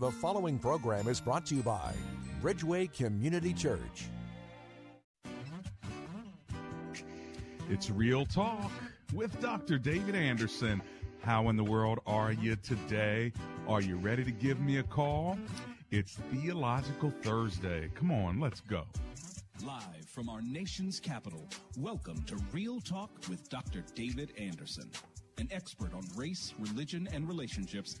The following program is brought to you by Bridgeway Community Church. It's Real Talk with Dr. David Anderson. How in the world are you today? Are you ready to give me a call? It's Theological Thursday. Come on, let's go. Live from our nation's capital, welcome to Real Talk with Dr. David Anderson. An expert on race, religion, and relationships,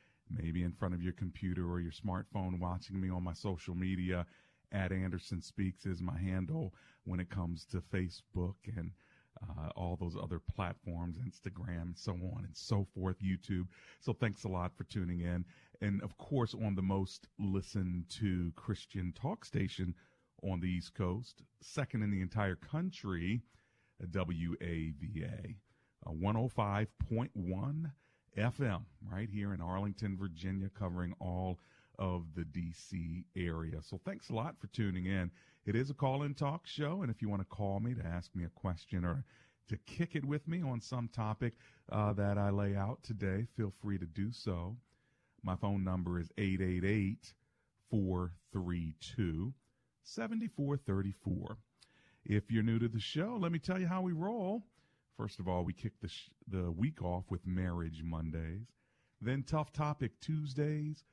maybe in front of your computer or your smartphone, watching me on my social media, at Anderson Speaks is my handle when it comes to Facebook and uh, all those other platforms, Instagram, so on and so forth, YouTube. So thanks a lot for tuning in. And of course, on the most listened to Christian talk station on the East Coast, second in the entire country, WAVA, 105.1 FM, right here in Arlington, Virginia, covering all of the DC area. So thanks a lot for tuning in. It is a call in talk show. And if you want to call me to ask me a question or to kick it with me on some topic uh, that I lay out today, feel free to do so. My phone number is 888 432 7434. If you're new to the show, let me tell you how we roll. First of all, we kick the, sh- the week off with Marriage Mondays, then Tough Topic Tuesdays,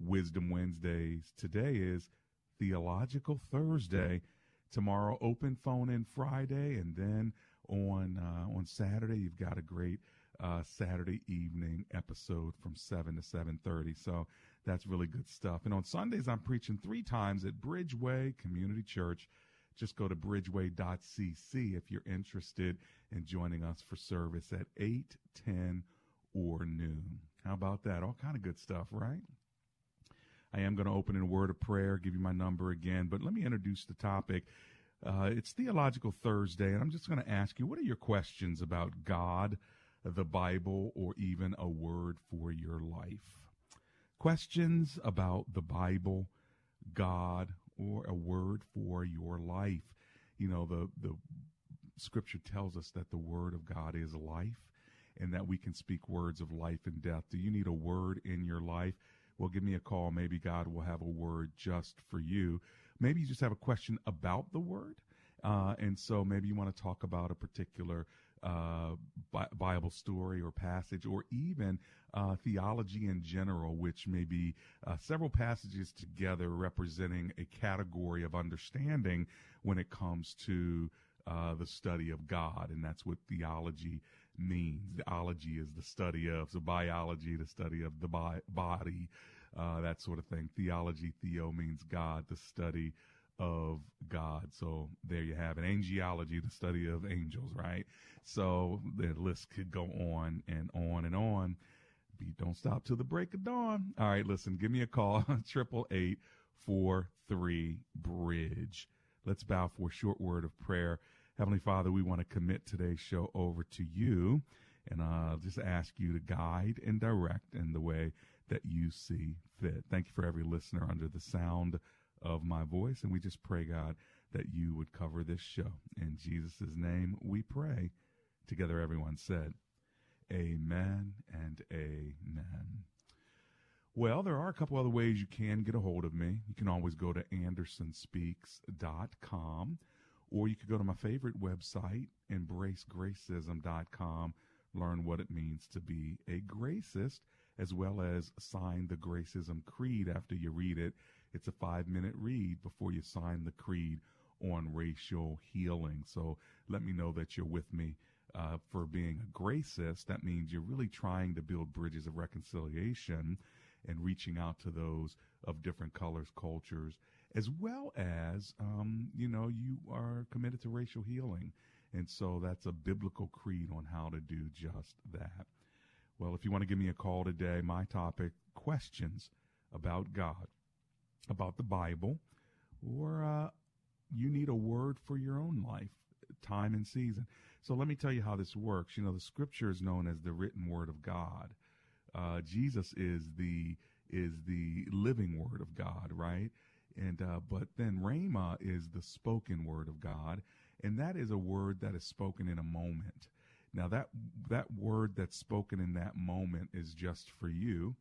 Wisdom Wednesdays. Today is Theological Thursday. Tomorrow, Open Phone In Friday, and then on uh, on Saturday, you've got a great uh, Saturday evening episode from seven to seven thirty. So that's really good stuff. And on Sundays, I'm preaching three times at Bridgeway Community Church. Just go to bridgeway.cc if you're interested in joining us for service at 8, 10, or noon. How about that? All kind of good stuff, right? I am going to open in a word of prayer, give you my number again, but let me introduce the topic. Uh, it's Theological Thursday, and I'm just going to ask you what are your questions about God, the Bible, or even a word for your life? Questions about the Bible, God, or a word for your life. You know, the, the scripture tells us that the word of God is life and that we can speak words of life and death. Do you need a word in your life? Well, give me a call. Maybe God will have a word just for you. Maybe you just have a question about the word. Uh, and so maybe you want to talk about a particular uh, Bible story or passage, or even uh, theology in general, which may be uh, several passages together representing a category of understanding when it comes to uh, the study of God. And that's what theology means. Theology is the study of, so biology, the study of the bi- body, uh, that sort of thing. Theology, theo means God, the study of God. So there you have it. Angelology, the study of angels, right? So the list could go on and on and on. Beat don't stop till the break of dawn. All right, listen, give me a call, triple eight four three bridge. Let's bow for a short word of prayer. Heavenly Father, we want to commit today's show over to you and I'll just ask you to guide and direct in the way that you see fit. Thank you for every listener under the sound of my voice. And we just pray, God, that you would cover this show. In Jesus' name we pray. Together, everyone said, Amen and Amen. Well, there are a couple other ways you can get a hold of me. You can always go to andersonspeaks.com or you could go to my favorite website, embracegracism.com, learn what it means to be a gracist as well as sign the Gracism Creed after you read it. It's a five minute read before you sign the creed on racial healing. So let me know that you're with me uh, for being a gracist. That means you're really trying to build bridges of reconciliation and reaching out to those of different colors, cultures, as well as, um, you know, you are committed to racial healing. And so that's a biblical creed on how to do just that. Well, if you want to give me a call today, my topic questions about God, about the Bible, or uh, you need a word for your own life, time and season. So let me tell you how this works. You know, the scripture is known as the written word of God. Uh, Jesus is the is the living word of God, right? And uh, but then Rhema is the spoken word of God, and that is a word that is spoken in a moment. Now that that word that's spoken in that moment is just for you.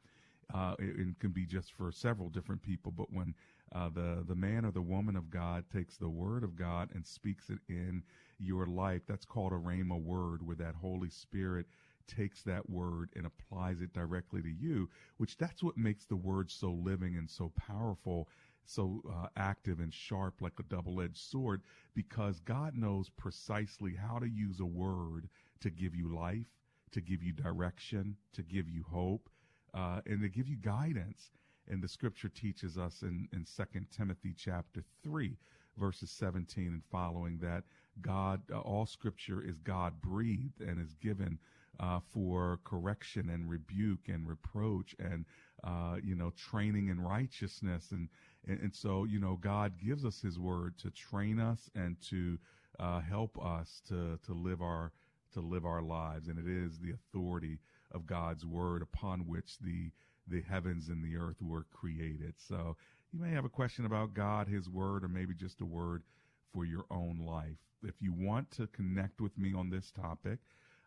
Uh, it, it, can be just for several different people, but when uh, the the man or the woman of God takes the word of God and speaks it in your life, that's called a rhema word, where that Holy Spirit takes that word and applies it directly to you. Which that's what makes the word so living and so powerful so uh, active and sharp like a double-edged sword because God knows precisely how to use a word to give you life, to give you direction, to give you hope, uh, and to give you guidance. And the scripture teaches us in, in 2 Timothy chapter 3, verses 17 and following that God, uh, all scripture is God breathed and is given uh, for correction and rebuke and reproach and, uh, you know, training in righteousness. And, and, and, so, you know, God gives us his word to train us and to uh, help us to, to live our, to live our lives. And it is the authority of God's word upon which the, the heavens and the earth were created. So you may have a question about God, his word, or maybe just a word for your own life. If you want to connect with me on this topic,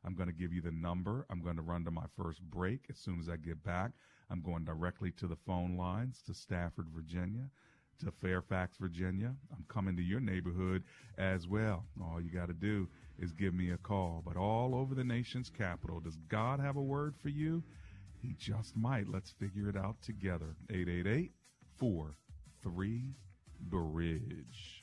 I'm going to give you the number. I'm going to run to my first break. As soon as I get back, I'm going directly to the phone lines to Stafford, Virginia, to Fairfax, Virginia. I'm coming to your neighborhood as well. All you got to do is give me a call. But all over the nation's capital, does God have a word for you? He just might. Let's figure it out together. 888 43 Bridge.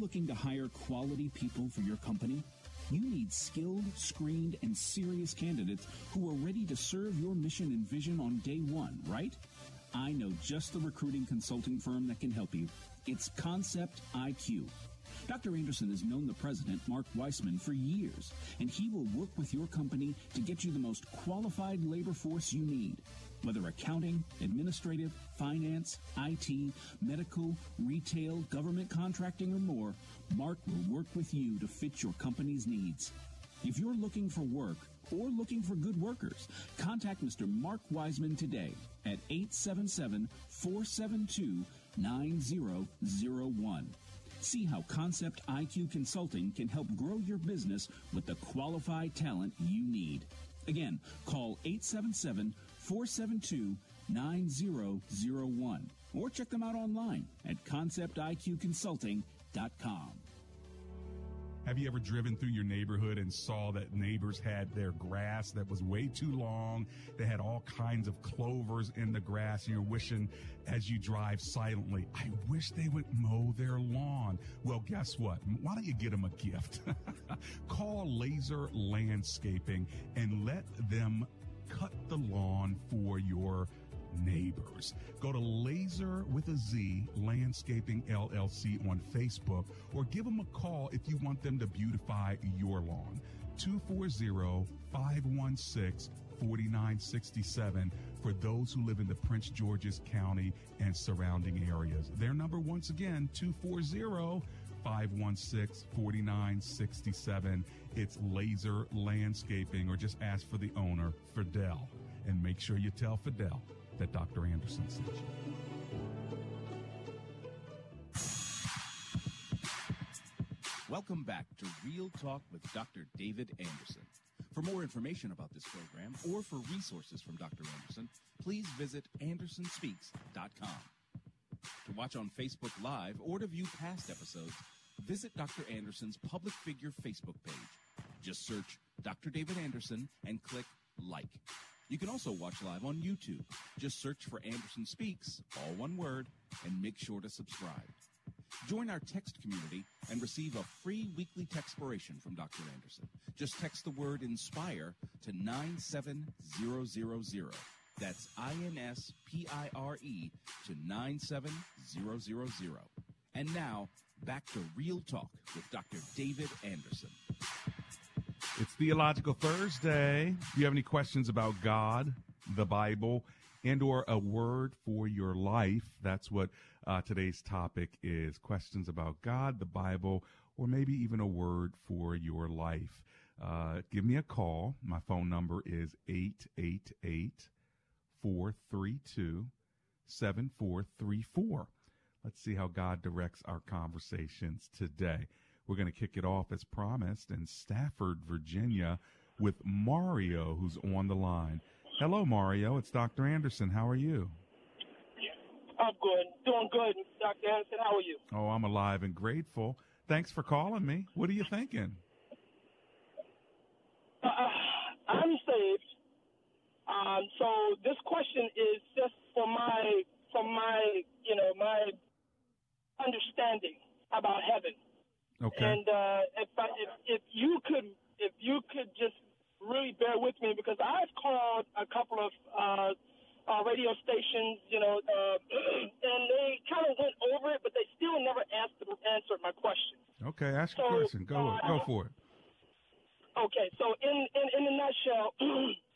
Looking to hire quality people for your company? You need skilled, screened, and serious candidates who are ready to serve your mission and vision on day one, right? I know just the recruiting consulting firm that can help you. It's Concept IQ. Dr. Anderson has known the president, Mark Weissman, for years, and he will work with your company to get you the most qualified labor force you need. Whether accounting, administrative, finance, IT, medical, retail, government contracting, or more, Mark will work with you to fit your company's needs. If you're looking for work or looking for good workers, contact Mr. Mark Wiseman today at 877 472 9001. See how Concept IQ Consulting can help grow your business with the qualified talent you need. Again, call 877 472 9001 or check them out online at conceptiqconsulting.com. Have you ever driven through your neighborhood and saw that neighbors had their grass that was way too long? They had all kinds of clovers in the grass, and you're wishing as you drive silently, I wish they would mow their lawn. Well, guess what? Why don't you get them a gift? Call Laser Landscaping and let them cut the lawn for your neighbors. Go to Laser with a Z Landscaping LLC on Facebook or give them a call if you want them to beautify your lawn. 240 516 4967 for those who live in the Prince George's County and surrounding areas. Their number, once again, 240 516 4967. It's Laser Landscaping, or just ask for the owner, Fidel. And make sure you tell Fidel that Dr. Anderson sent you. Welcome back to Real Talk with Dr. David Anderson. For more information about this program or for resources from Dr. Anderson, please visit andersonspeaks.com. To watch on Facebook Live or to view past episodes, visit Dr. Anderson's public figure Facebook page. Just search Dr. David Anderson and click like. You can also watch live on YouTube. Just search for Anderson Speaks, all one word, and make sure to subscribe. Join our text community and receive a free weekly textpiration from Dr. Anderson. Just text the word INSPIRE to 97000. That's I N S P I R E to 97000. And now, back to Real Talk with Dr. David Anderson. It's Theological Thursday. If you have any questions about God, the Bible, and or a word for your life, that's what uh, today's topic is. Questions about God, the Bible, or maybe even a word for your life. Uh, give me a call. My phone number is 888 432 7434. Let's see how God directs our conversations today. We're going to kick it off as promised in Stafford, Virginia, with Mario, who's on the line. Hello, Mario. It's Dr. Anderson. How are you? I'm good. Doing good, Dr. Anderson. How are you? Oh, I'm alive and grateful. Thanks for calling me. What are you thinking? Uh, I'm saved. Um, so this question is just for my, for my, you know, my understanding about heaven. Okay. And uh, if, I, if if you could if you could just really bear with me because I've called a couple of uh, uh, radio stations, you know, uh, and they kind of went over it, but they still never answered answered my question. Okay, ask So, your question. Go uh, go for it. Okay, so in in, in a nutshell,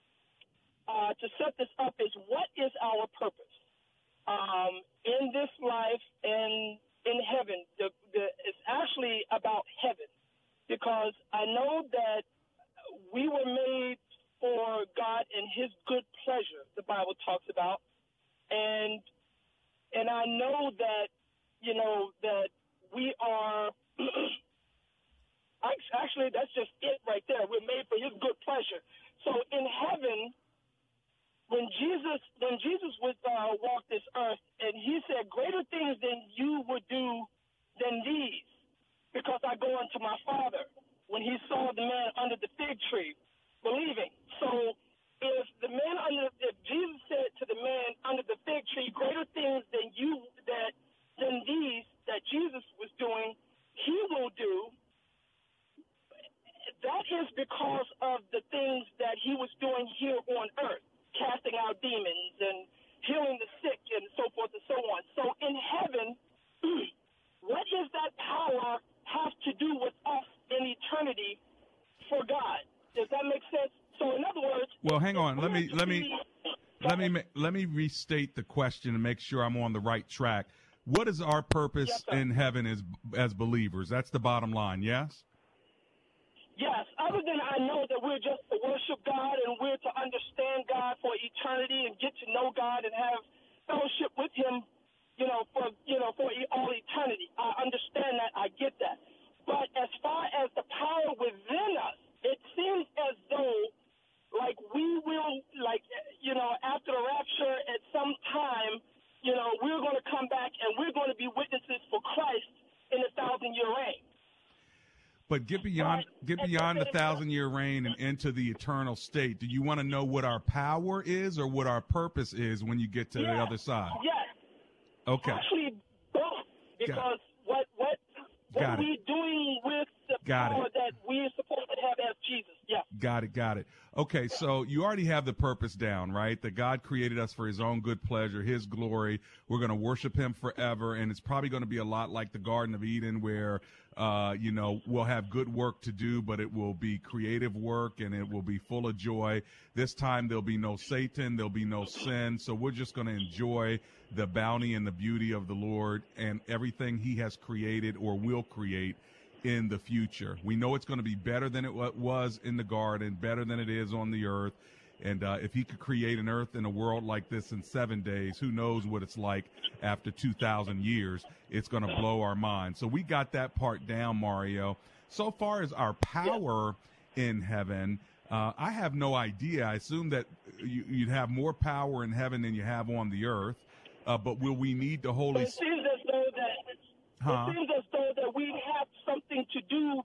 uh, to set this up is what is our purpose um, in this life and in heaven? The, the, it's actually about heaven because I know that we were made for God and His good pleasure. The Bible talks about, and and I know that you know that we are. Actually, that's just it right there. We're made for His good pleasure. So in heaven, when Jesus when Jesus would uh, walk this earth, and He said, "Greater things than you would do than these, because I go unto my Father." When He saw the man under the fig tree, believing. So if the man under if Jesus said to the man under the fig tree, "Greater things than you that than these that Jesus was doing, He will do." that is because of the things that he was doing here on earth, casting out demons and healing the sick and so forth and so on. So in heaven, what does that power have to do with us in eternity for God? Does that make sense? So in other words, Well, hang on. Let me let me let me let me restate the question and make sure I'm on the right track. What is our purpose Yes, in heaven as as believers? That's the bottom line. Yes. Yes, other than I know that we're just to worship God and we're to understand God for eternity and get to know God and have fellowship with Him, you know, for you know for all eternity. I understand that. I get that. But as far as the power within us, it seems as though like we will like you know after the rapture at some time, you know, we're going to come back and we're going to be witnesses for Christ in a thousand year reign. But get beyond Right. get beyond the thousand year reign and into the eternal state. Do you want to know what our power is or what our purpose is when you get to the other side? Yes. Okay. Actually, both. Because what what what Got are it. we doing with Got it. that we are supposed to have as Jesus? Yeah. Got it, got it. Okay, so you already have the purpose down, right? That God created us for his own good pleasure, his glory. We're going to worship him forever, and it's probably going to be a lot like the Garden of Eden where uh, you know, we'll have good work to do, but it will be creative work and it will be full of joy. This time there'll be no Satan, there'll be no sin. So we're just going to enjoy the bounty and the beauty of the Lord and everything he has created or will create in the future. We know it's going to be better than it was in the garden, better than it is on the earth. And uh, if he could create an earth and a world like this in seven days, who knows what it's like after 2,000 years? It's going to blow our mind. So we got that part down, Mario. So far as our power in heaven, uh, I have no idea. I assume that you, would have more power in heaven than you have on the earth. Uh, but will we need the Holy Spirit? It seems as though that, huh? it seems as though that we have something to do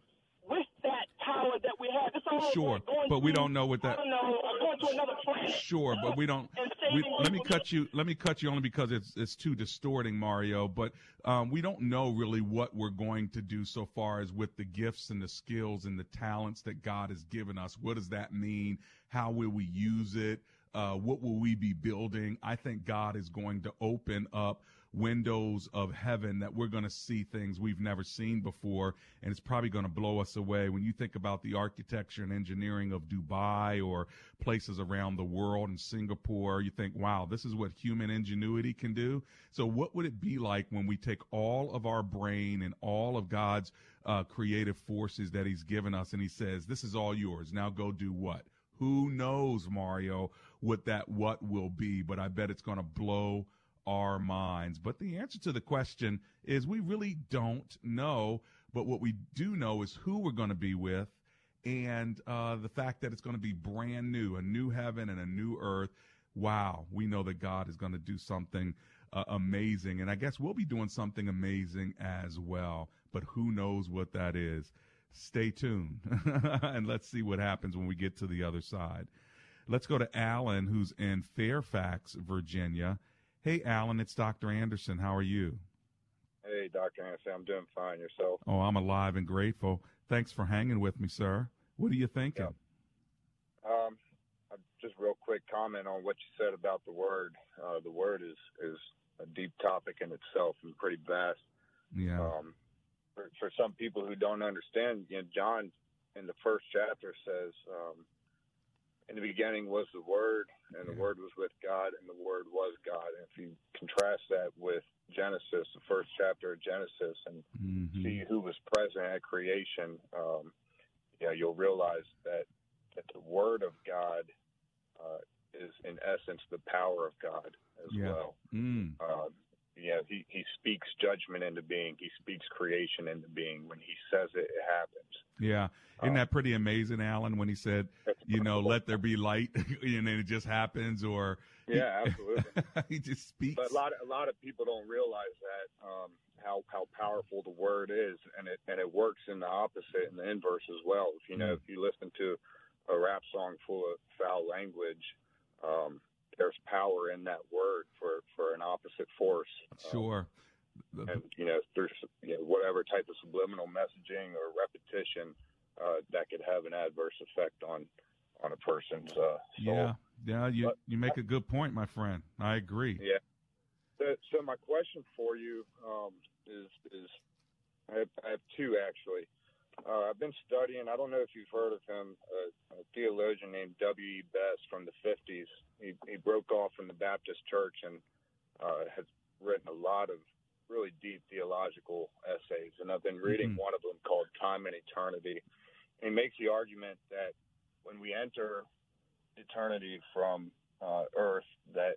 with that power that we have. It's sure, like but we don't know what that. Know, going to another planet. Sure, but we don't. We, let me cut you. Let me cut you only because it's it's too distorting, Mario. But um, we don't know really what we're going to do so far as with the gifts and the skills and the talents that God has given us. What does that mean? How will we use it? Uh, what will we be building? I think God is going to open up windows of heaven that we're going to see things we've never seen before. And it's probably going to blow us away. When you think about the architecture and engineering of Dubai or places around the world and Singapore, you think, wow, this is what human ingenuity can do. So what would it be like when we take all of our brain and all of God's uh, creative forces that he's given us and he says, this is all yours. Now go do what? Who knows, Mario, what that what will be, but I bet it's going to blow our minds. But the answer to the question is we really don't know. But what we do know is who we're going to be with and uh, the fact that it's going to be brand new, a new heaven and a new earth. Wow, we know that God is going to do something uh, amazing. And I guess we'll be doing something amazing as well. But who knows what that is? Stay tuned and let's see what happens when we get to the other side. Let's go to Alan, who's in Fairfax, Virginia. Hey, Alan, it's Dr. Anderson. How are you? Hey, Dr. Anderson. I'm doing fine. Yourself? Oh, I'm alive and grateful. Thanks for hanging with me, sir. What are you thinking? Yeah. Um, just real quick comment on what you said about the word. Uh, the word is is a deep topic in itself and pretty vast. Yeah. Um, for, for some people who don't understand, you know, John in the first chapter says, um, in the beginning was the Word, and the Word was with God, and the Word was God. And if you contrast that with Genesis, the first chapter of Genesis, and mm-hmm. see who was present at creation, um, yeah, you'll realize that that the Word of God uh, is, in essence, the power of God as yeah. well. Mm. Uh, yeah, he, he speaks judgment into being. He speaks creation into being. When he says it, it happens. Yeah. Isn't that pretty amazing, Alan, when he said, you know, let there be light, and then it just happens, or yeah, absolutely. he just speaks. But a lot, of, a lot of people don't realize that um, how how powerful the word is, and it and it works in the opposite and the inverse as well. If you know, mm. if you listen to a rap song full of foul language, um, there's power in that word for for an opposite force. Sure. Um, and you know, there's you know, whatever type of subliminal messaging or repetition uh, that could have an adverse effect on on a person's uh, soul. Yeah, yeah, you but, you make a good point, my friend. I agree. Yeah. So, so my question for you um, is is I have, I have two actually. Uh, I've been studying. I don't know if you've heard of him, a, a theologian named W. E. Best from the 50s. He, he broke off from the Baptist Church and uh, has written a lot of really deep theological essays. And I've been reading mm-hmm. one of them called Time and Eternity. And he makes the argument that when we enter eternity from uh, Earth, that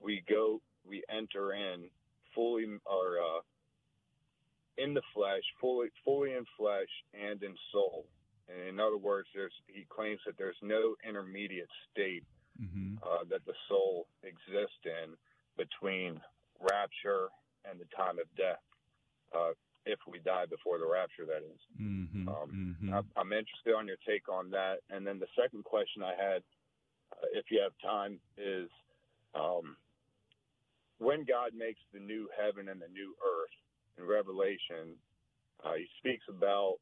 we go, we enter in fully or uh, in the flesh, fully fully in flesh and in soul. And in other words, there's he claims that there's no intermediate state mm-hmm. uh, that the soul exists in between rapture and the time of death. Uh, if we die before the rapture, that is. Mm-hmm. Um, mm-hmm. I'm interested on your take on that. And then the second question I had, uh, if you have time, is um, when God makes the new heaven and the new earth, in Revelation, uh, he speaks about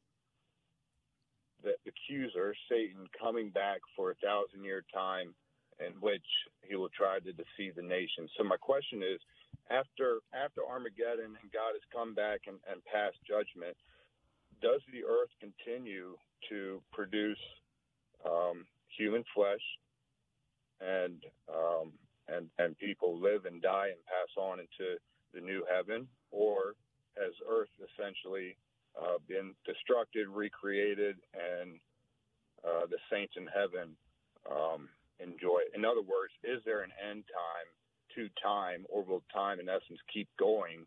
the accuser, Satan, coming back for a thousand year time in which he will try to deceive the nation. So my question is, after after Armageddon and God has come back and, and passed judgment, does the earth continue to produce um, human flesh and um, and and people live and die and pass on into the new heaven, or has Earth essentially uh, been destructed, recreated, and uh, the saints in heaven um, enjoy it? In other words, is there an end time to time, or will time, in essence, keep going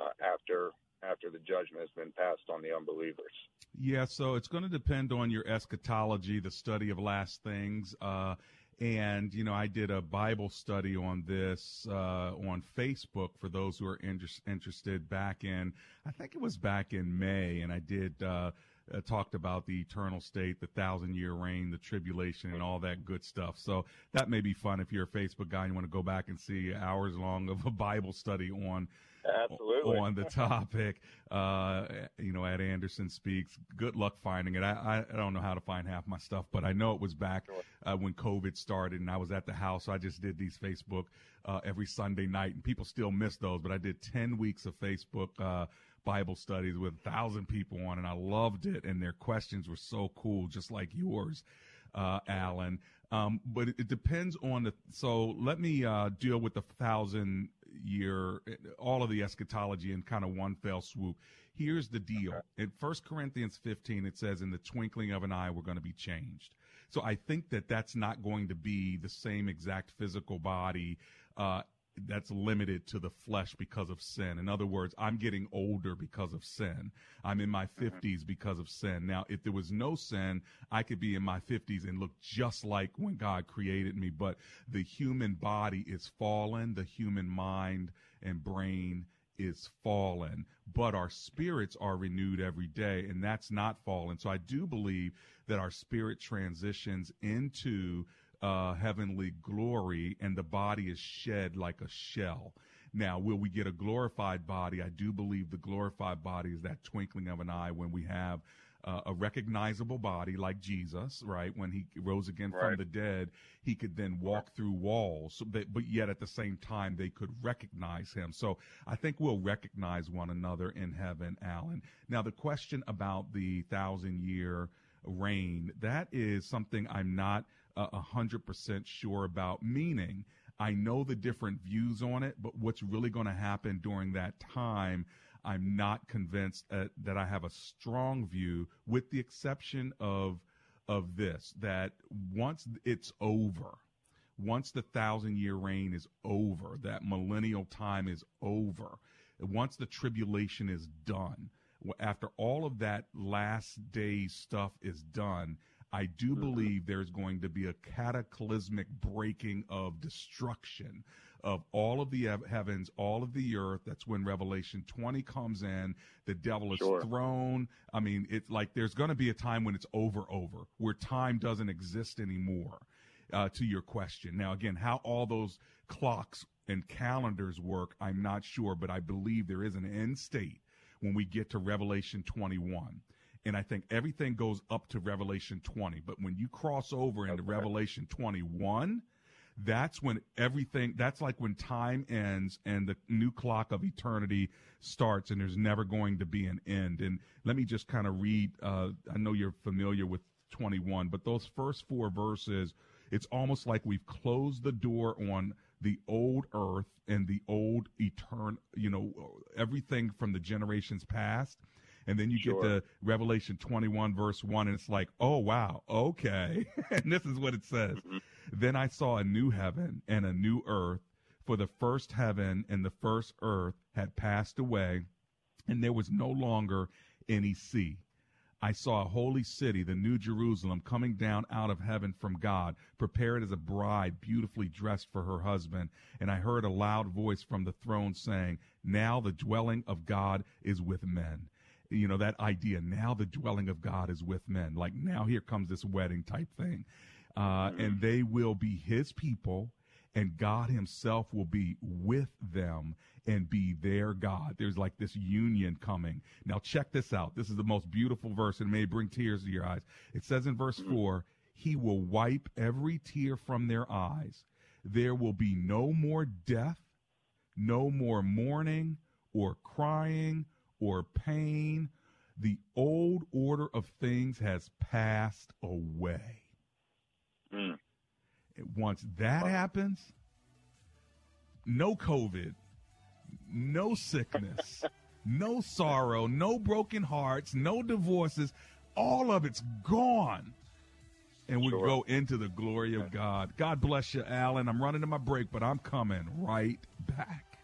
uh, after after the judgment has been passed on the unbelievers? Yeah, so it's going to depend on your eschatology, the study of last things. Uh, and, you know, I did a Bible study on this uh, on Facebook for those who are inter- interested back in, I think it was back in May. And I did uh, uh, talked about the eternal state, the thousand year reign, the tribulation, and all that good stuff. So that may be fun if you're a Facebook guy and you want to go back and see hours long of a Bible study on Absolutely. on the topic. Uh, you know, at Anderson Speaks. Good luck finding it. I, I, don't know how to find half my stuff, but I know it was back uh, when COVID started and I was at the house. So I just did these Facebook uh, every Sunday night, and people still miss those. But I did 10 weeks of Facebook uh, Bible studies with a thousand people on, and I loved it. And their questions were so cool, just like yours. Uh, Alan. Um, but it, it, depends on the. So let me uh, deal with the thousand year, all of the eschatology in kind of one fell swoop. Here's the deal. Okay. In First Corinthians 15, it says, in the twinkling of an eye, we're going to be changed. So I think that that's not going to be the same exact physical body uh, that's limited to the flesh because of sin. In other words, I'm getting older because of sin. I'm in my 50s mm-hmm. because of sin. Now, if there was no sin, I could be in my 50s and look just like when God created me. But the human body is fallen. The human mind and brain is fallen, but our spirits are renewed every day, and that's not fallen. So I do believe that our spirit transitions into uh, heavenly glory, and the body is shed like a shell. Now, will we get a glorified body? I do believe the glorified body is that twinkling of an eye when we have uh, a recognizable body like Jesus, right? When he rose again right. from the dead, he could then walk through walls, but, but yet at the same time, they could recognize him. So I think we'll recognize one another in heaven, Alan. Now, the question about the thousand year reign, that is something I'm not a hundred percent sure about. Meaning, I know the different views on it, but what's really going to happen during that time, I'm not convinced uh, that I have a strong view, with the exception of of this that once it's over, once the thousand year reign is over, that millennial time is over, once the tribulation is done, after all of that last day stuff is done, I do mm-hmm. believe there's going to be a cataclysmic breaking of destruction of all of the heavens, all of the earth. That's when Revelation 20 comes in. The devil is sure. thrown. I mean, it's like there's going to be a time when it's over, over, where time doesn't exist anymore. Uh, to your question. Now, again, how all those clocks and calendars work, I'm not sure, but I believe there is an end state when we get to Revelation 21 and I think everything goes up to Revelation 20. But when you cross over into okay. Revelation 21, that's when everything, that's like when time ends and the new clock of eternity starts and there's never going to be an end. And let me just kind of read, uh, I know you're familiar with 21, but those first four verses, it's almost like we've closed the door on the old earth and the old eternal, you know, everything from the generations past and then you sure. get to Revelation 21 verse 1 and it's like, "Oh wow, okay." and this is what it says. Mm-hmm. Then I saw a new heaven and a new earth, for the first heaven and the first earth had passed away, and there was no longer any sea. I saw a holy city, the New Jerusalem, coming down out of heaven from God, prepared as a bride, beautifully dressed for her husband. And I heard a loud voice from the throne saying, Now the dwelling of God is with men you know, that idea. Now the dwelling of God is with men. Like now here comes this wedding type thing. Uh, mm-hmm. and they will be his people and God Himself will be with them and be their God. There's like this union coming. Now, check this out. This is the most beautiful verse, and may bring tears to your eyes. It says in verse 4 He will wipe every tear from their eyes. There will be no more death, no more mourning, or crying, or pain. The old order of things has passed away. Mm. Once that happens, no COVID, no sickness, no sorrow, no broken hearts, no divorces. All of it's gone. And we Sure. go into the glory of God. God bless you, Alan. I'm running to my break, but I'm coming right back.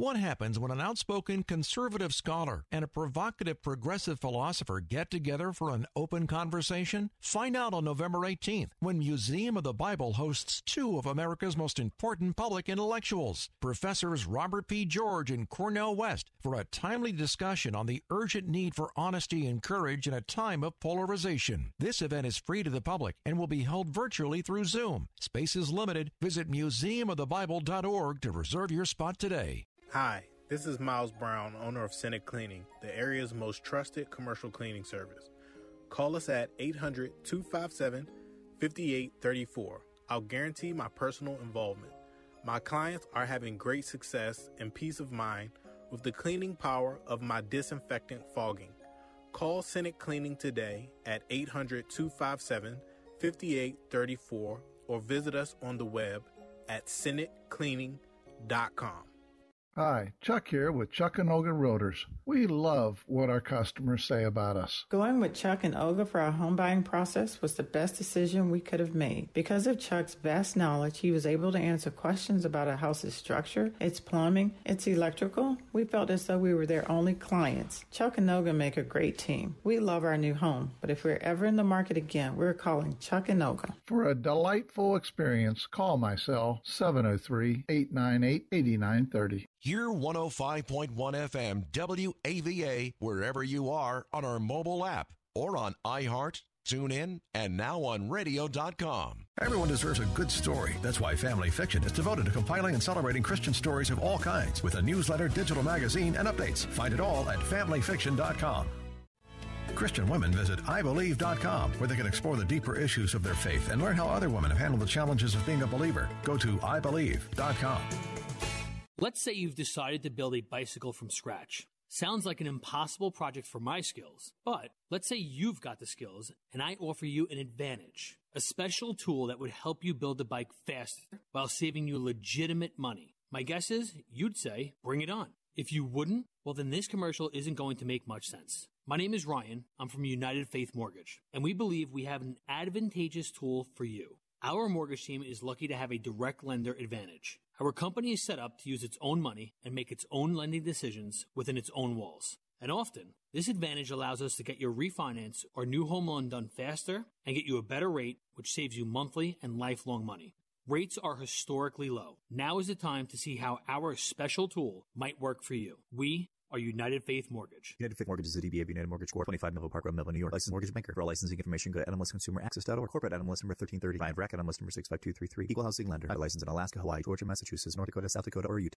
What happens when an outspoken conservative scholar and a provocative progressive philosopher get together for an open conversation? Find out on November 18th when Museum of the Bible hosts two of America's most important public intellectuals, Professors Robert P. George and Cornel West, for a timely discussion on the urgent need for honesty and courage in a time of polarization. This event is free to the public and will be held virtually through Zoom. Space is limited. Visit museumofthebible.org to reserve your spot today. Hi, this is Miles Brown, owner of Senate Cleaning, the area's most trusted commercial cleaning service. Call us at 800 257 5834. I'll guarantee my personal involvement. My clients are having great success and peace of mind with the cleaning power of my disinfectant fogging. Call Senate Cleaning today at 800 257 5834 or visit us on the web at senatecleaning.com. Hi, Chuck here with Chuck and Olga Realtors. We love what our customers say about us. Going with Chuck and Olga for our home buying process was the best decision we could have made. Because of Chuck's vast knowledge, he was able to answer questions about a house's structure, its plumbing, its electrical. We felt as though we were their only clients. Chuck and Olga make a great team. We love our new home, but if we're ever in the market again, we're calling Chuck and Olga. For a delightful experience, call my cell 703 898 8930. Hear 105.1 FM WAVA wherever you are on our mobile app or on iHeart, TuneIn and now on radio.com. Everyone deserves a good story. That's why Family Fiction is devoted to compiling and celebrating Christian stories of all kinds with a newsletter, digital magazine, and updates. Find it all at familyfiction.com. Christian women visit IBelieve.com where they can explore the deeper issues of their faith and learn how other women have handled the challenges of being a believer. Go to IBelieve.com. Let's say you've decided to build a bicycle from scratch. Sounds like an impossible project for my skills, but let's say you've got the skills and I offer you an advantage. A special tool that would help you build the bike faster while saving you legitimate money. My guess is you'd say, bring it on. If you wouldn't, well, then this commercial isn't going to make much sense. My name is Ryan. I'm from United Faith Mortgage, and we believe we have an advantageous tool for you. Our mortgage team is lucky to have a direct lender advantage. Our company is set up to use its own money and make its own lending decisions within its own walls. And often, this advantage allows us to get your refinance or new home loan done faster and get you a better rate, which saves you monthly and lifelong money. Rates are historically low. Now is the time to see how our special tool might work for you. We are United Faith Mortgage. United Faith Mortgage is a DBA of United Mortgage Corp. 25 Melville Park Road, Melville, New York. Licensed mortgage banker. For all licensing information, go to nmlsconsumeraccess.org. Corporate NMLS number 1330. Client RAC NMLS number 65233. Equal housing lender. Licensed in Alaska, Hawaii, Georgia, Massachusetts, North Dakota, South Dakota, or Utah.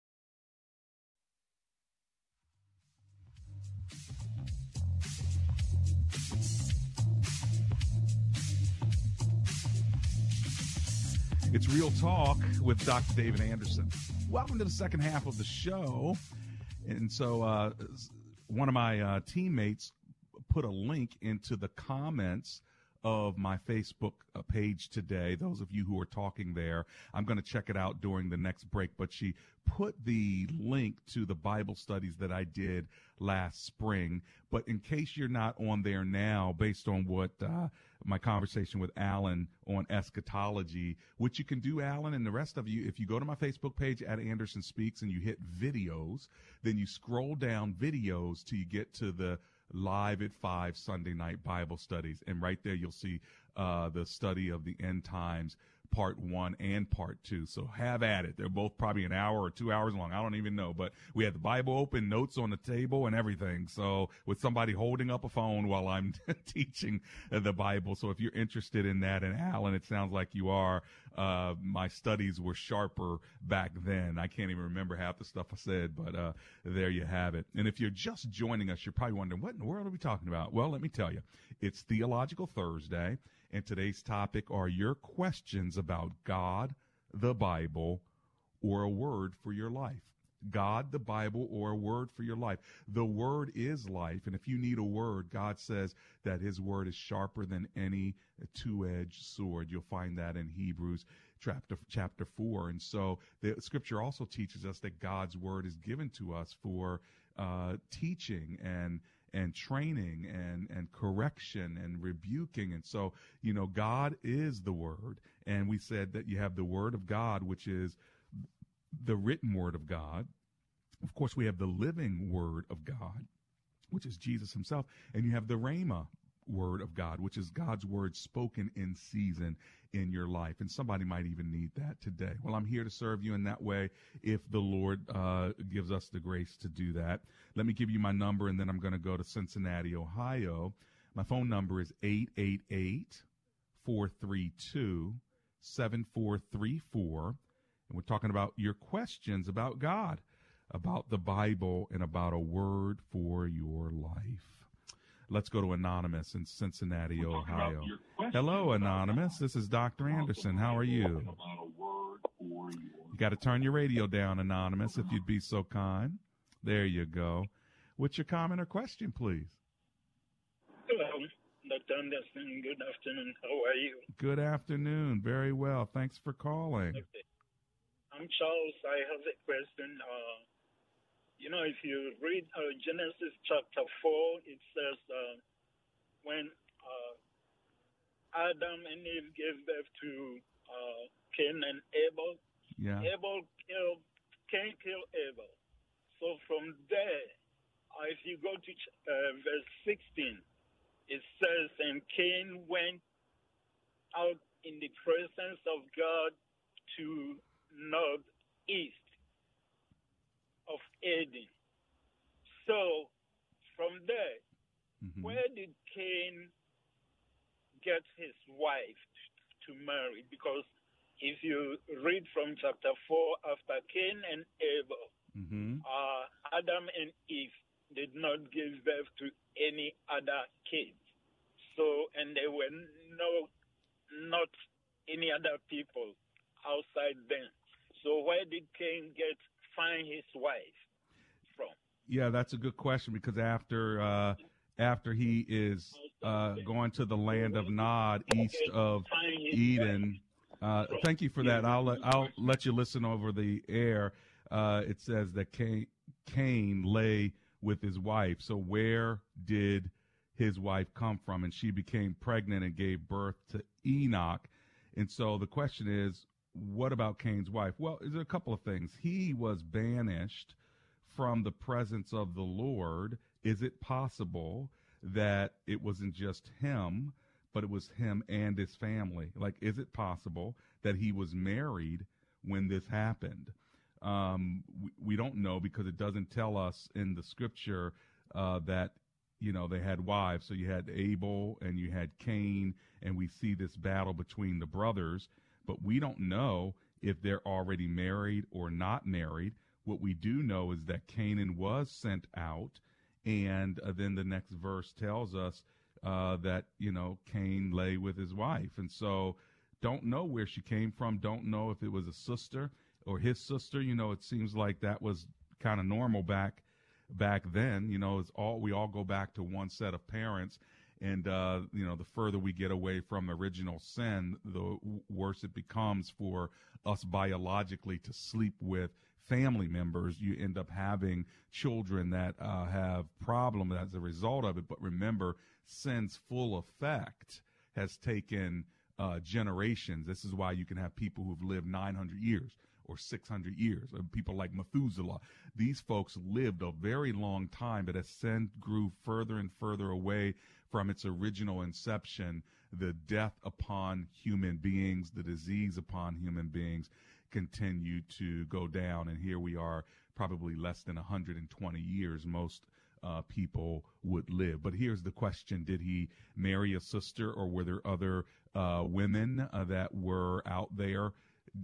It's Real Talk with Dr. David Anderson. Welcome to the second half of the show. And so, uh, one of my uh, teammates put a link into the comments of my Facebook uh, page today. Those of you who are talking there, I'm going to check it out during the next break. But she put the link to the Bible studies that I did last spring. But in case you're not on there now, based on what uh, my conversation with Alan on eschatology, which you can do, Alan, and the rest of you, if you go to my Facebook page at Anderson Speaks and you hit videos, then you scroll down videos till you get to the live at five Sunday night Bible studies. And right there, you'll see uh, the study of the end times part one and part two. So have at it. They're both probably an hour or two hours long. I don't even know, but we had the Bible open, notes on the table and everything. So with somebody holding up a phone while I'm teaching the Bible. So if you're interested in that, and Alan, it sounds like you are, uh, my studies were sharper back then. I can't even remember half the stuff I said, but, uh, there you have it. And if you're just joining us, you're probably wondering, what in the world are we talking about? Well, let me tell you, it's Theological Thursday. And today's topic are your questions about God, the Bible, or a word for your life. God, the Bible, or a word for your life. The word is life. And if you need a word, God says that his word is sharper than any two-edged sword. You'll find that in Hebrews chapter, chapter four. And so the scripture also teaches us that God's word is given to us for, uh, teaching and, and training and, and correction and rebuking. And so, you know, God is the word. And we said that you have the word of God, which is the written word of God. Of course, we have the living word of God, which is Jesus himself. And you have the Rhema word of God, which is God's word spoken in season in your life. And somebody might even need that today. Well, I'm here to serve you in that way if the Lord uh, gives us the grace to do that. Let me give you my number and then I'm going to go to Cincinnati, Ohio. My phone number is 888 432 7434. And we're talking about your questions about God, about the Bible, and about a word for your life. Let's go to Anonymous in Cincinnati, Ohio. Hello, Anonymous. This is Dr. Anderson. How are you? You got to turn your radio down, Anonymous, if you'd be so kind. There you go. What's your comment or question, please? Hello, Dr. Anderson. Good afternoon. How are you? Good afternoon. Very well. Thanks for calling. Okay. I'm Charles. I have a question. Uh, you know, if you read uh, Genesis chapter 4, it says uh, when uh, Adam and Eve gave birth to uh, Cain and Abel, yeah. Abel killed, Cain killed Abel. So from there, uh, if you go to uh, verse 16, it says, And Cain went out in the presence of God to northeast of Eden. So from there, mm-hmm. where did Cain get his wife to marry? Because if you read from chapter 4, after Cain and Abel, mm-hmm. uh, Adam and Eve did not give birth to any other kids. So, and there were no, not any other people outside them. So where did Cain get find his wife from? Yeah, that's a good question because after uh, after he is uh, going to the land of Nod, east of Eden. Uh, thank you for that. I'll let, I'll let you listen over the air. Uh, it says that Cain, Cain lay with his wife. So where did his wife come from? And she became pregnant and gave birth to Enoch. And so the question is, what about Cain's wife? Well, there's a couple of things. He was banished from the presence of the Lord. Is it possible that it wasn't just him, but it was him and his family? Like, is it possible that he was married when this happened? Um, we, we, don't know because it doesn't tell us in the scripture uh, that you know they had wives. So you had Abel and you had Cain, and we see this battle between the brothers but we don't know if they're already married or not married. What we do know is that Canaan was sent out, and uh, then the next verse tells us uh, that you know Cain lay with his wife, and so don't know where she came from. Don't know if it was a sister or his sister. You know, it seems like that was kind of normal back back then. You know, it's all we all go back to one set of parents, and, uh, you know, the further we get away from original sin, the worse it becomes for us biologically to sleep with family members. You end up having children that uh, have problems as a result of it. But remember, sin's full effect has taken uh, generations. This is why you can have people who've lived 900 years or 600 years. People like Methuselah. These folks lived a very long time, but as sin grew further and further away from its original inception, the death upon human beings, the disease upon human beings continue to go down. And here we are, probably less than 120 years. Most uh, people would live. But here's the question Did he marry a sister, or were there other uh, women uh, that were out there?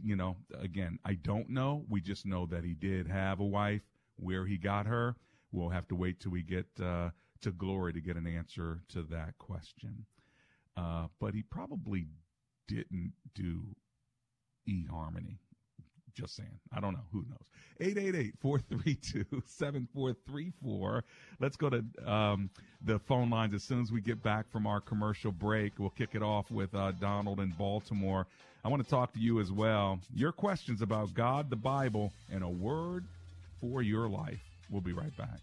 You know, again, I don't know. We just know that he did have a wife. Where he got her, we'll have to wait till we get uh, to glory to get an answer to that question. Uh, but he probably didn't do eHarmony. Just saying. I don't know. Who knows? 888-432-7434. Let's go to um, the phone lines as soon as we get back from our commercial break. We'll kick it off with uh, Donald in Baltimore. I want to talk to you as well. Your questions about God, the Bible, and a word for your life. We'll be right back.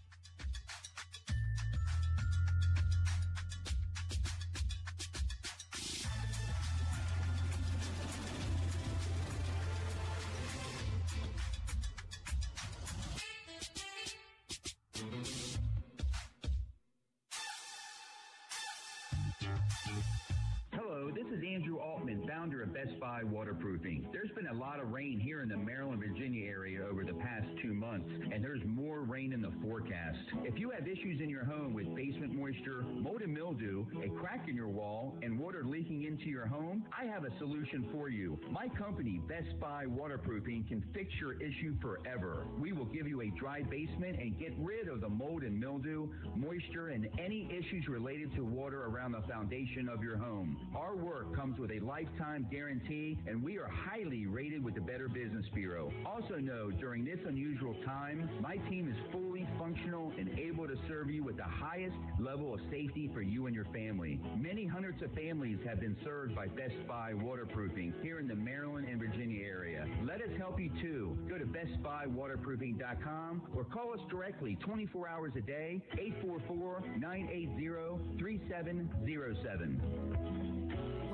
Lot of rain here in the Maryland, Virginia area over the past two months, and there's more rain in the forecast. If you have issues in your home with basement moisture, mold and mildew, a crack in your wall, and water leaking into your home, I have a solution for you. My company, Best Buy Waterproofing, can fix your issue forever. We will give you a dry basement and get rid of the mold and mildew, moisture, and any issues related to water around the foundation of your home. Our work comes with a lifetime guarantee, and we are highly rated with the Better Business Bureau. Also know, during this unusual time, my team is fully functional and able to serve you with the highest level of safety for you and your family. Many hundreds of families have been served by Best Buy Waterproofing here in the Maryland and Virginia area. Let us help you too. Go to bestbuywaterproofing.com or call us directly 24 hours a day, 844 980 3707.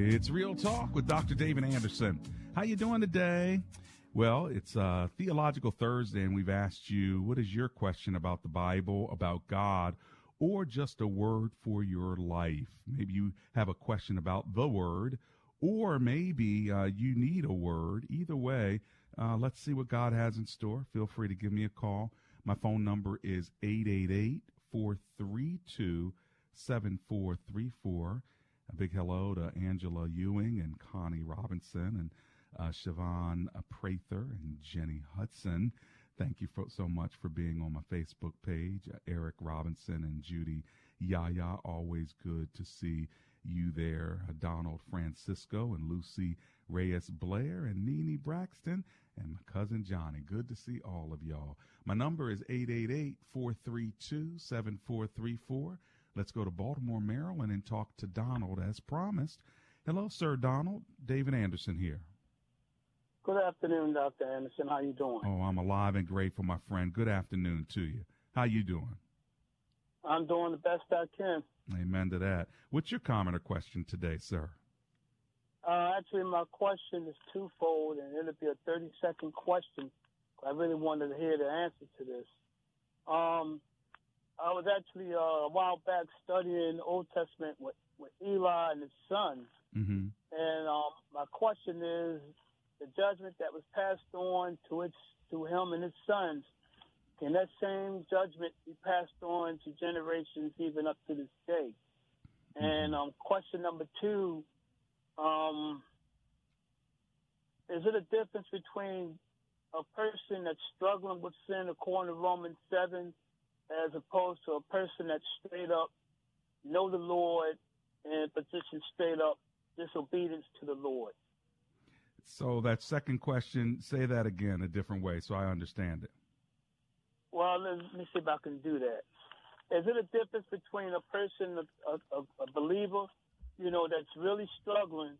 It's Real Talk with Dr. David Anderson. How you doing today? Well, it's uh, Theological Thursday, and we've asked you, what is your question about the Bible, about God, or just a word for your life? Maybe you have a question about the Word, or maybe uh, you need a word. Either way, uh, let's see what God has in store. Feel free to give me a call. My phone number is 888 432 7434. A big hello to Angela Ewing and Connie Robinson and uh, Siobhan Prather and Jenny Hudson. Thank you for, so much for being on my Facebook page. Uh, Eric Robinson and Judy Yaya, always good to see you there. Uh, Donald Francisco and Lucy Reyes Blair and Nene Braxton and my cousin Johnny. Good to see all of y'all. My number is 888 432 7434. Let's go to Baltimore, Maryland, and talk to Donald as promised. Hello, sir, Donald. David Anderson here. Good afternoon, Dr. Anderson. How you doing? Oh, I'm alive and grateful, my friend. Good afternoon to you. How you doing? I'm doing the best I can. Amen to that. What's your comment or question today, sir? Uh, actually, my question is twofold, and it'll be a 30 second question. I really wanted to hear the answer to this. Um, I was actually uh, a while back studying Old Testament with, with Eli and his sons. Mm-hmm. And um, my question is the judgment that was passed on to its to him and his sons, can that same judgment be passed on to generations even up to this day? And um, question number two, um, is it a difference between a person that's struggling with sin according to Romans 7 as opposed to a person that's straight up know the Lord and position straight up disobedience to the Lord? So that second question, say that again a different way so I understand it. Well, let me see if I can do that. Is it a difference between a person, a, a, a believer, you know, that's really struggling,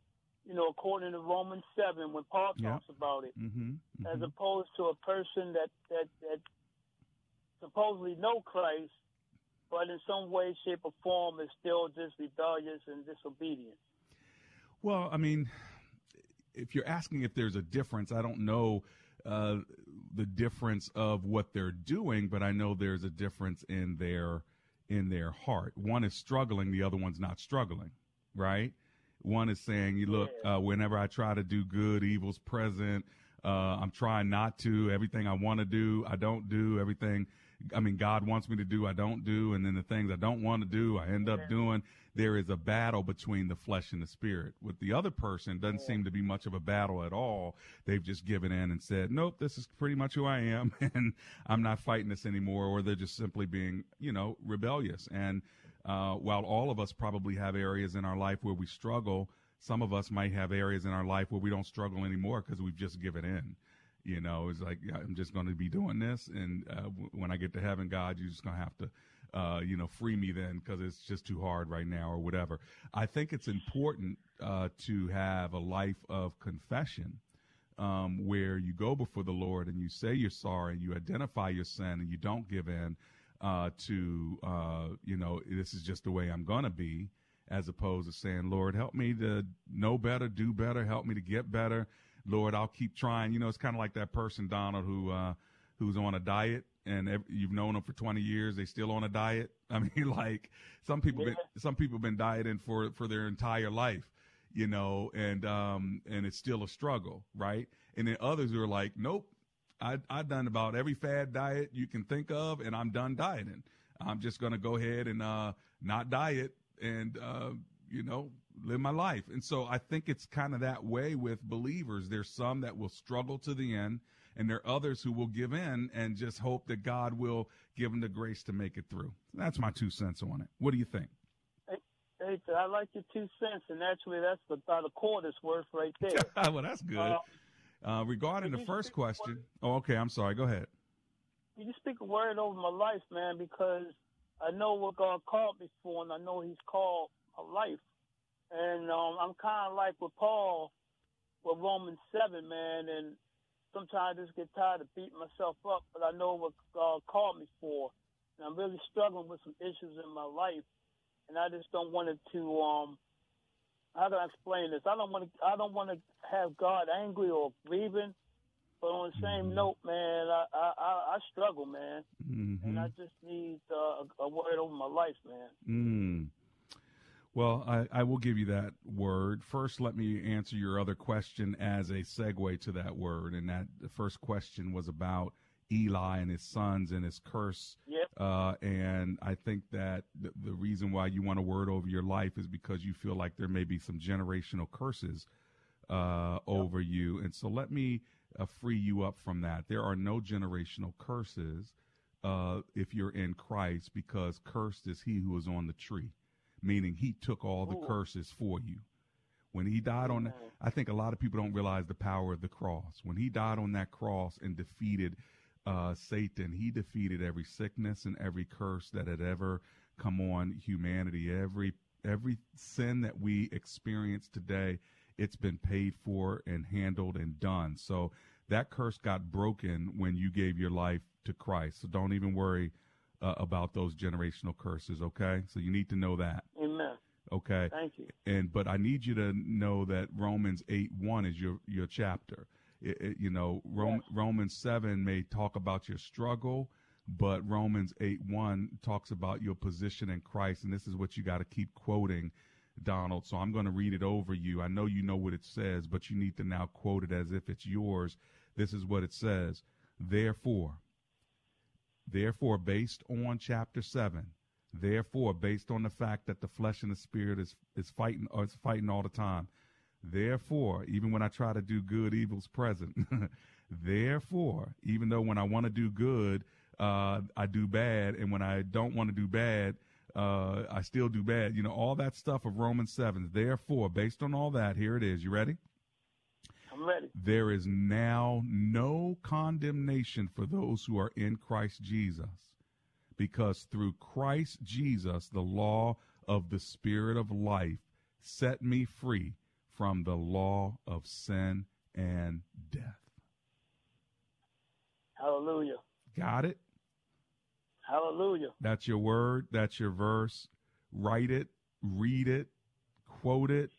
you know, according to Romans 7, when Paul Yeah. talks about it, Mm-hmm. as opposed to a person that, that, that supposedly know Christ, but in some way, shape, or form is still just rebellious and disobedient? Well, I mean, if you're asking if there's a difference, I don't know uh, the difference of what they're doing, but I know there's a difference in their in their heart. One is struggling, the other one's not struggling, right? One is saying, "You look, uh, whenever I try to do good, evil's present. Uh, I'm trying not to. Everything I want to do, I don't do. Everything, I mean, God wants me to do, I don't do. And then the things I don't want to do, I end up doing. There is a battle between the flesh and the spirit. With the other person, doesn't seem to be much of a battle at all. They've just given in and said, nope, this is pretty much who I am, and I'm not fighting this anymore. Or they're just simply being, you know, rebellious. And uh, while all of us probably have areas in our life where we struggle, some of us might have areas in our life where we don't struggle anymore because we've just given in. You know, it's like I'm just going to be doing this, and uh, w- when I get to heaven, God, you're just going to have to, uh, you know, free me then because it's just too hard right now or whatever. I think it's important uh, to have a life of confession um, where you go before the Lord and you say you're sorry and you identify your sin and you don't give in uh, to, uh, you know, this is just the way I'm going to be, as opposed to saying, Lord, help me to know better, do better, help me to get better. Lord, I'll keep trying. You know, it's kind of like that person, Donald, who, uh, who's on a diet and ev- you've known them for 20 years. They still on a diet. I mean, like some people, been, some people have been dieting for, for their entire life, you know, and, um, and it's still a struggle. Right. And then others who are like, nope, I, I've done about every fad diet you can think of and I'm done dieting. I'm just going to go ahead and, uh, not diet and, uh, you know, live my life. And so I think it's kind of that way with believers. There's some that will struggle to the end, and there are others who will give in and just hope that God will give them the grace to make it through. That's my two cents on it. What do you think? Hey, I like your two cents, and actually, that's about a quarter's worth right there. well, that's good. Uh, Uh, regarding the first question, oh, okay, I'm sorry. Go ahead. you just speak a word over my life, man, because I know what God called me for, and I know He's called my life. And um, I'm kind of like with Paul with Romans 7, man, and sometimes I just get tired of beating myself up, but I know what God called me for. And I'm really struggling with some issues in my life, and I just don't want it to, um, how can I explain this? I don't want to, I don't want to have God angry or grieving. But on the same note, man, I I, I, I struggle, man, Mm-hmm. and I just need uh, a, a word over my life, man. Mm. Well, I, I will give you that word. First, let me answer your other question as a segue to that word. And that the first question was about Eli and his sons and his curse. Yep. Uh, and I think that the, the reason why you want a word over your life is because you feel like there may be some generational curses uh, over you. And so let me uh, free you up from that. There are no generational curses uh, if you're in Christ because cursed is he who is on the tree, meaning he took all the Ooh. curses for you. When he died on, I think a lot of people don't realize the power of the cross. When he died on that cross and defeated uh, Satan, he defeated every sickness and every curse that had ever come on humanity. Every every sin that we experience today it's been paid for and handled and done. So that curse got broken when you gave your life to Christ. So don't even worry uh, about those generational curses, okay? So you need to know that. Amen. Okay. Thank you. And but I need you to know that Romans eight one is your your chapter. It, it, you know, Rome, Romans seven may talk about your struggle, but Romans eight one talks about your position in Christ, and this is what you got to keep quoting, Donald. So I'm going to read it over you. I know you know what it says, but you need to now quote it as if it's yours. This is what it says. Therefore, therefore, based on chapter seven Therefore, based on the fact that the flesh and the spirit is is fighting or is fighting all the time. Therefore, even when I try to do good, evil's present. Therefore, even though when I want to do good, uh, I do bad, and when I don't want to do bad, uh, I still do bad. You know, all that stuff of Romans 7. Therefore, based on all that, here it is. You ready? Ready. There is now no condemnation for those who are in Christ Jesus because through Christ Jesus, the law of the Spirit of life set me free from the law of sin and death. Hallelujah. Got it? Hallelujah. That's your word. That's your verse. Write it, read it, quote it.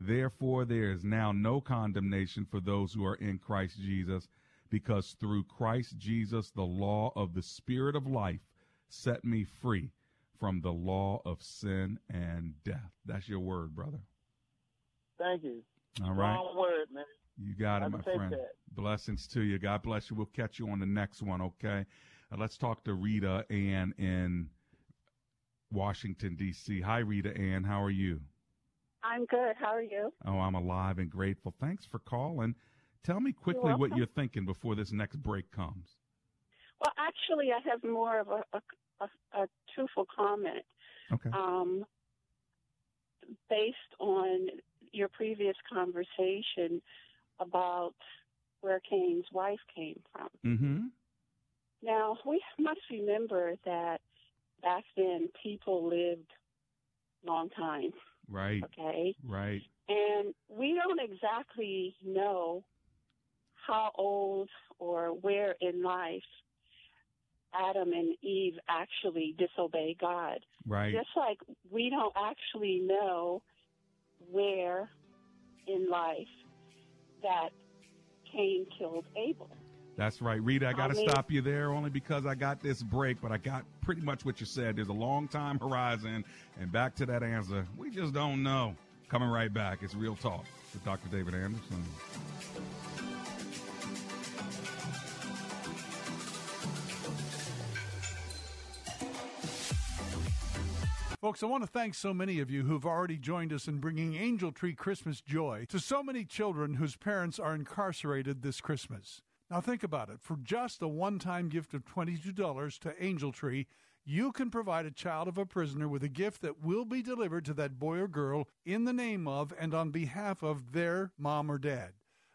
Therefore, there is now no condemnation for those who are in Christ Jesus, because through Christ Jesus, the law of the Spirit of life set me free from the law of sin and death. That's your word, brother. Thank you. All right. Long word, man. You got it, my friend. that. Blessings to you. God bless you. We'll catch you on the next one, okay? Uh, let's talk to Rita Ann in Washington, D.C. Hi, Rita Ann. How are you? I'm good. How are you? Oh, I'm alive and grateful. Thanks for calling. Tell me quickly what you're thinking before this next break comes. Well, actually, I have more of a, a, a, a truthful comment. Okay. Um, based on your previous conversation about where Cain's wife came from. Mm-hmm. Now, we must remember that back then people lived long time, Right. okay? Right. And we don't exactly know how old or where in life Adam and Eve actually disobey God. Right. Just like we don't actually know where in life that Cain killed Abel. That's right, Rita. I got to I mean- stop you there only because I got this break, but I got pretty much what you said. There's a long time horizon, and back to that answer, we just don't know. Coming right back, it's Real Talk with Dr. David Anderson. Folks, I want to thank so many of you who've already joined us in bringing Angel Tree Christmas joy to so many children whose parents are incarcerated this Christmas. Now, think about it. For just a one time gift of $22 to Angel Tree, you can provide a child of a prisoner with a gift that will be delivered to that boy or girl in the name of and on behalf of their mom or dad,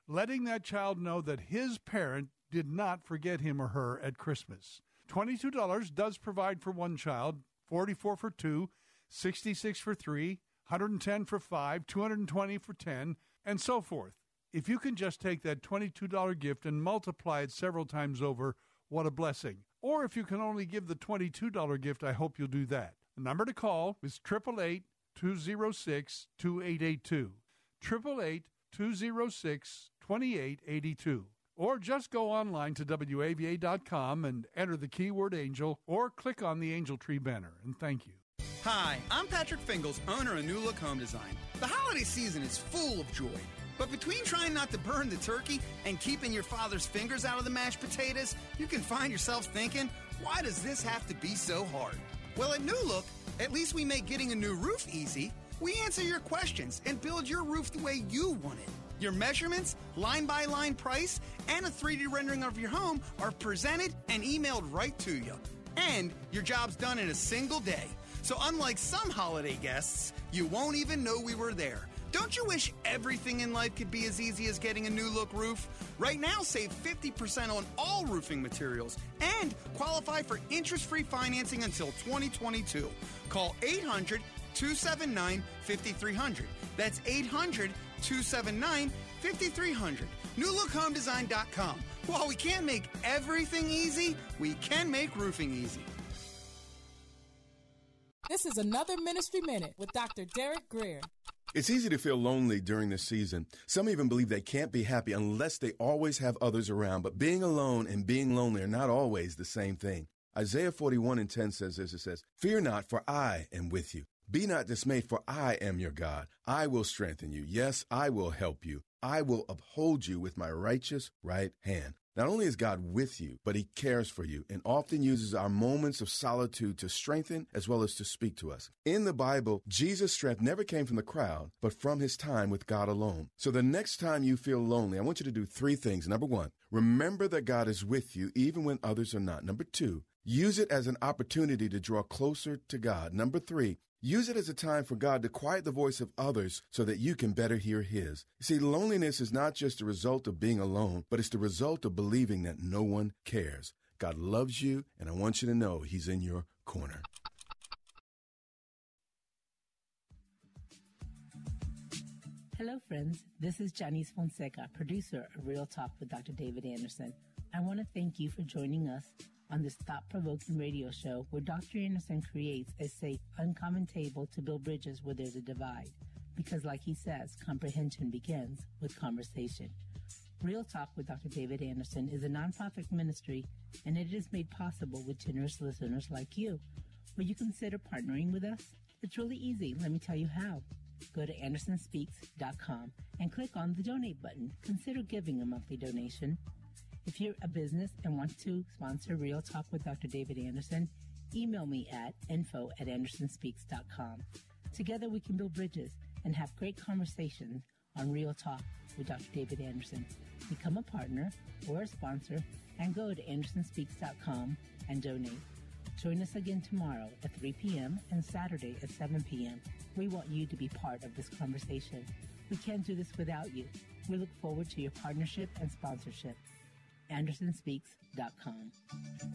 letting that child know that his parent did not forget him or her at Christmas. $22 does provide for one child, 44 for two, 66 for three, 110 for five, 220 for 10, and so forth. If you can just take that $22 gift and multiply it several times over, what a blessing. Or if you can only give the $22 gift, I hope you'll do that. The number to call is 888 206 2882. 888 206 2882. Or just go online to WAVA.com and enter the keyword angel or click on the Angel Tree banner. And thank you. Hi, I'm Patrick Fingles, owner of New Look Home Design. The holiday season is full of joy. But between trying not to burn the turkey and keeping your father's fingers out of the mashed potatoes, you can find yourself thinking, why does this have to be so hard? Well, at New Look, at least we make getting a new roof easy. We answer your questions and build your roof the way you want it. Your measurements, line by line price, and a 3D rendering of your home are presented and emailed right to you. And your job's done in a single day. So, unlike some holiday guests, you won't even know we were there. Don't you wish everything in life could be as easy as getting a new look roof? Right now, save 50% on all roofing materials and qualify for interest free financing until 2022. Call 800 279 5300. That's 800 279 5300. NewLookHomeDesign.com. While we can't make everything easy, we can make roofing easy. This is another Ministry Minute with Dr. Derek Grier. It's easy to feel lonely during this season. Some even believe they can't be happy unless they always have others around. But being alone and being lonely are not always the same thing. Isaiah 41 and 10 says this it says, Fear not, for I am with you. Be not dismayed, for I am your God. I will strengthen you. Yes, I will help you. I will uphold you with my righteous right hand. Not only is God with you, but He cares for you and often uses our moments of solitude to strengthen as well as to speak to us. In the Bible, Jesus' strength never came from the crowd, but from His time with God alone. So the next time you feel lonely, I want you to do three things. Number one, remember that God is with you even when others are not. Number two, use it as an opportunity to draw closer to God. Number three, Use it as a time for God to quiet the voice of others so that you can better hear His. You see, loneliness is not just the result of being alone, but it's the result of believing that no one cares. God loves you, and I want you to know He's in your corner. Hello, friends. This is Janice Fonseca, producer of Real Talk with Dr. David Anderson. I want to thank you for joining us on this thought provoking radio show where Dr. Anderson creates a safe, uncommon table to build bridges where there's a divide. Because, like he says, comprehension begins with conversation. Real Talk with Dr. David Anderson is a nonprofit ministry, and it is made possible with generous listeners like you. Will you consider partnering with us? It's really easy. Let me tell you how. Go to andersonspeaks.com and click on the donate button. Consider giving a monthly donation if you're a business and want to sponsor Real Talk with Dr. David Anderson, email me at info at andersonspeaks.com. Together we can build bridges and have great conversations on Real Talk with Dr. David Anderson. Become a partner or a sponsor and go to andersonspeaks.com and donate. Join us again tomorrow at 3 p.m. and Saturday at 7 p.m. We want you to be part of this conversation. We can't do this without you. We look forward to your partnership and sponsorship andersonspeaks.com.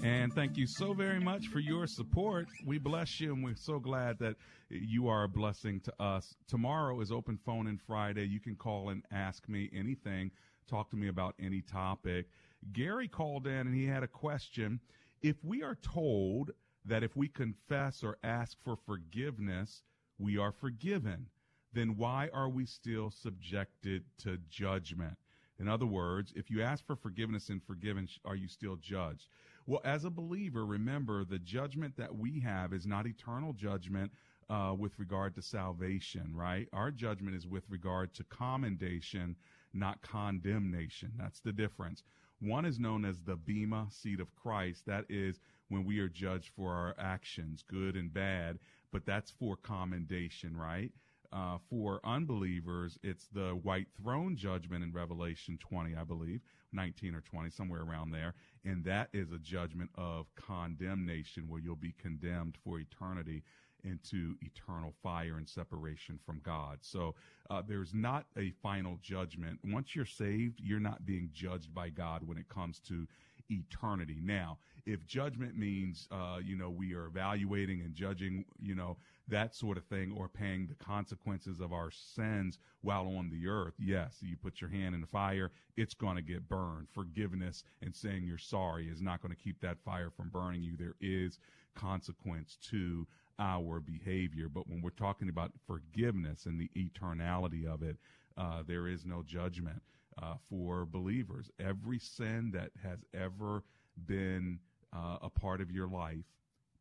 And thank you so very much for your support. We bless you, and we're so glad that you are a blessing to us. Tomorrow is open phone and Friday. You can call and ask me anything, talk to me about any topic. Gary called in and he had a question. If we are told that if we confess or ask for forgiveness, we are forgiven, then why are we still subjected to judgment? In other words, if you ask for forgiveness and forgiven, are you still judged? Well, as a believer, remember the judgment that we have is not eternal judgment uh, with regard to salvation, right? Our judgment is with regard to commendation, not condemnation. That's the difference. One is known as the Bema seat of Christ. That is when we are judged for our actions, good and bad, but that's for commendation, right? Uh, for unbelievers, it's the white throne judgment in Revelation 20, I believe, 19 or 20, somewhere around there. And that is a judgment of condemnation where you'll be condemned for eternity into eternal fire and separation from God. So uh, there's not a final judgment. Once you're saved, you're not being judged by God when it comes to eternity. Now, if judgment means, uh, you know, we are evaluating and judging, you know, that sort of thing, or paying the consequences of our sins while on the earth, yes, you put your hand in the fire, it's going to get burned. Forgiveness and saying you're sorry is not going to keep that fire from burning you. There is consequence to our behavior. But when we're talking about forgiveness and the eternality of it, uh, there is no judgment uh, for believers. Every sin that has ever been uh, a part of your life,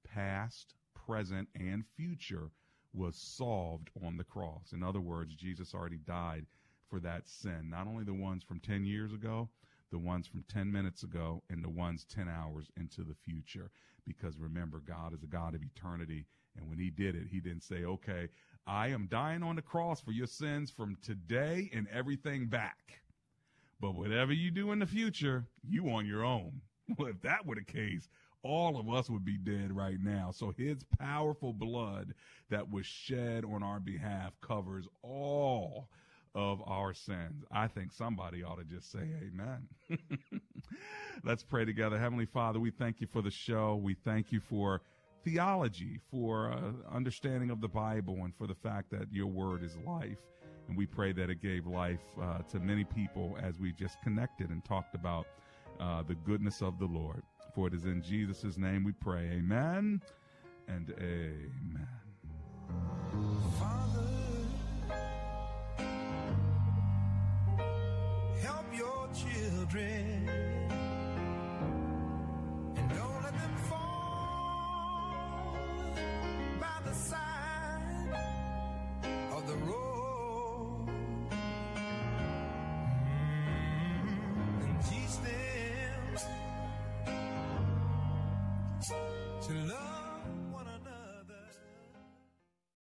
past, present, and future, was solved on the cross. In other words, Jesus already died for that sin. Not only the ones from 10 years ago, the ones from 10 minutes ago, and the ones 10 hours into the future. Because remember, God is a God of eternity. And when he did it, he didn't say, okay, I am dying on the cross for your sins from today and everything back. But whatever you do in the future, you on your own. Well, if that were the case, all of us would be dead right now. So his powerful blood that was shed on our behalf covers all of our sins. I think somebody ought to just say amen. Let's pray together. Heavenly Father, we thank you for the show. We thank you for theology, for uh, understanding of the Bible, and for the fact that your word is life. And we pray that it gave life uh, to many people as we just connected and talked about uh, the goodness of the Lord. For it is in Jesus' name we pray. Amen and amen. Father, help your children.